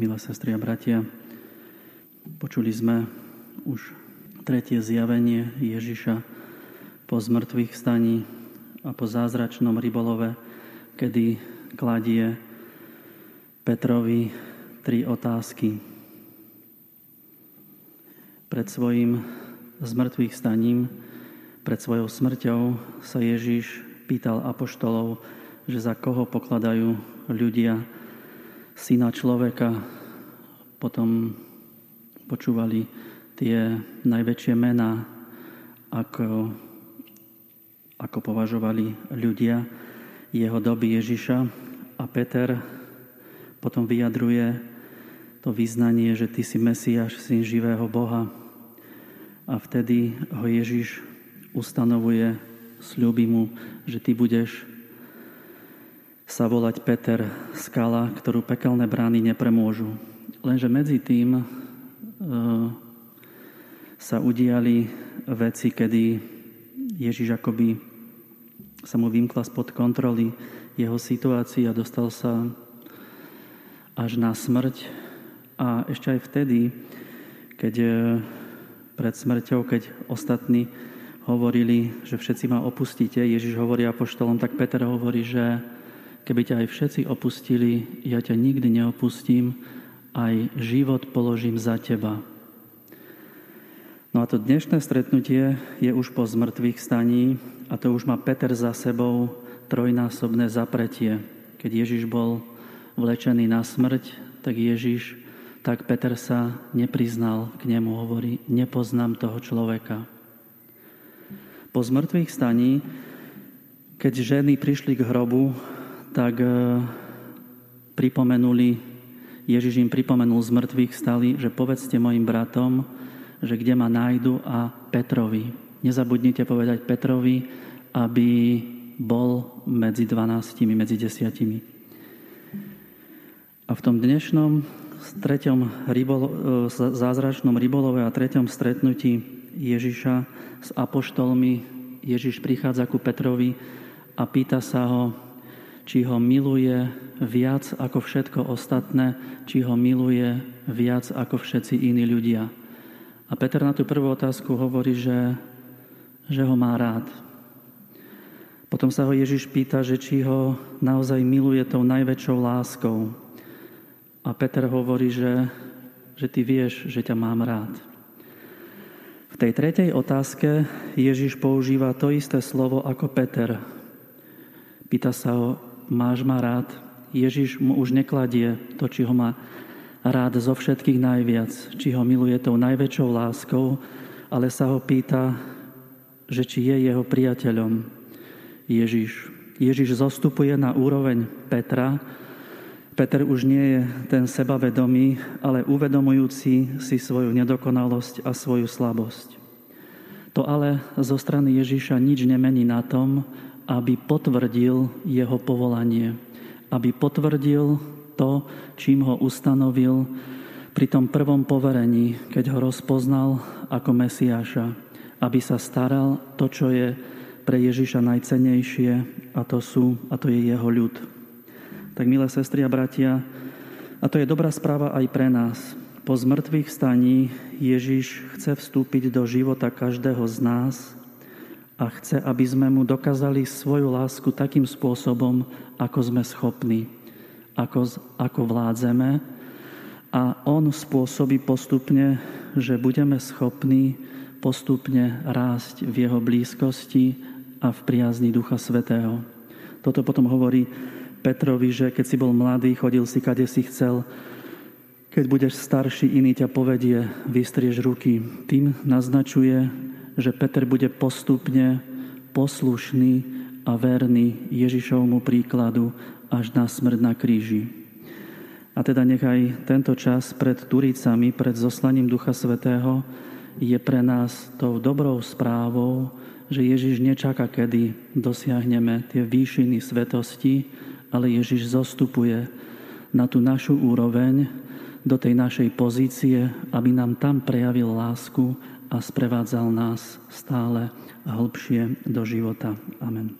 milé sestry a bratia. Počuli sme už tretie zjavenie Ježiša po zmrtvých staní a po zázračnom rybolove, kedy kladie Petrovi tri otázky. Pred svojim zmrtvých staním, pred svojou smrťou sa Ježiš pýtal apoštolov, že za koho pokladajú ľudia syna človeka. Potom počúvali tie najväčšie mená, ako, ako považovali ľudia jeho doby Ježiša. A Peter potom vyjadruje to vyznanie, že ty si Mesiáš, syn živého Boha. A vtedy ho Ježiš ustanovuje, sľubí mu, že ty budeš sa volať Peter, skala, ktorú pekelné brány nepremôžu. Lenže medzi tým e, sa udiali veci, kedy Ježiš akoby sa mu vymkla spod kontroly jeho situácii a dostal sa až na smrť. A ešte aj vtedy, keď e, pred smrťou, keď ostatní hovorili, že všetci ma opustíte, Ježiš hovorí apoštolom, tak Peter hovorí, že Keby ťa aj všetci opustili, ja ťa nikdy neopustím, aj život položím za teba. No a to dnešné stretnutie je už po zmrtvých staní a to už má Peter za sebou trojnásobné zapretie. Keď Ježiš bol vlečený na smrť, tak Ježiš, tak Peter sa nepriznal k nemu, hovorí, nepoznám toho človeka. Po zmrtvých staní, keď ženy prišli k hrobu, tak e, pripomenuli, Ježiš im pripomenul z mŕtvych stali, že povedzte mojim bratom, že kde ma nájdu a Petrovi. Nezabudnite povedať Petrovi, aby bol medzi dvanáctimi, medzi desiatimi. A v tom dnešnom treťom rybolo, e, zázračnom rybolove a treťom stretnutí Ježiša s apoštolmi Ježiš prichádza ku Petrovi a pýta sa ho, či ho miluje viac ako všetko ostatné, či ho miluje viac ako všetci iní ľudia. A Peter na tú prvú otázku hovorí, že, že ho má rád. Potom sa ho Ježiš pýta, že či ho naozaj miluje tou najväčšou láskou. A Peter hovorí, že, že ty vieš, že ťa mám rád. V tej tretej otázke Ježiš používa to isté slovo ako Peter. Pýta sa ho, máš ma rád. Ježiš mu už nekladie to, či ho má rád zo všetkých najviac, či ho miluje tou najväčšou láskou, ale sa ho pýta, že či je jeho priateľom Ježiš. Ježiš zostupuje na úroveň Petra. Peter už nie je ten sebavedomý, ale uvedomujúci si svoju nedokonalosť a svoju slabosť. To ale zo strany Ježiša nič nemení na tom, aby potvrdil jeho povolanie, aby potvrdil to, čím ho ustanovil pri tom prvom poverení, keď ho rozpoznal ako Mesiáša, aby sa staral to, čo je pre Ježiša najcenejšie a to, sú, a to je jeho ľud. Tak milé sestry a bratia, a to je dobrá správa aj pre nás. Po zmrtvých staní Ježiš chce vstúpiť do života každého z nás a chce, aby sme mu dokázali svoju lásku takým spôsobom, ako sme schopní, ako, ako vládzeme. A on spôsobí postupne, že budeme schopní postupne rásť v jeho blízkosti a v priazni Ducha Svetého. Toto potom hovorí Petrovi, že keď si bol mladý, chodil si, kade si chcel, keď budeš starší, iný ťa povedie, vystrieš ruky. Tým naznačuje, že Peter bude postupne poslušný a verný Ježišovmu príkladu až na smrť na kríži. A teda nechaj tento čas pred Turicami, pred zoslaním Ducha Svetého je pre nás tou dobrou správou, že Ježiš nečaká, kedy dosiahneme tie výšiny svetosti, ale Ježiš zostupuje na tú našu úroveň, do tej našej pozície, aby nám tam prejavil lásku a sprevádzal nás stále hlbšie do života. Amen.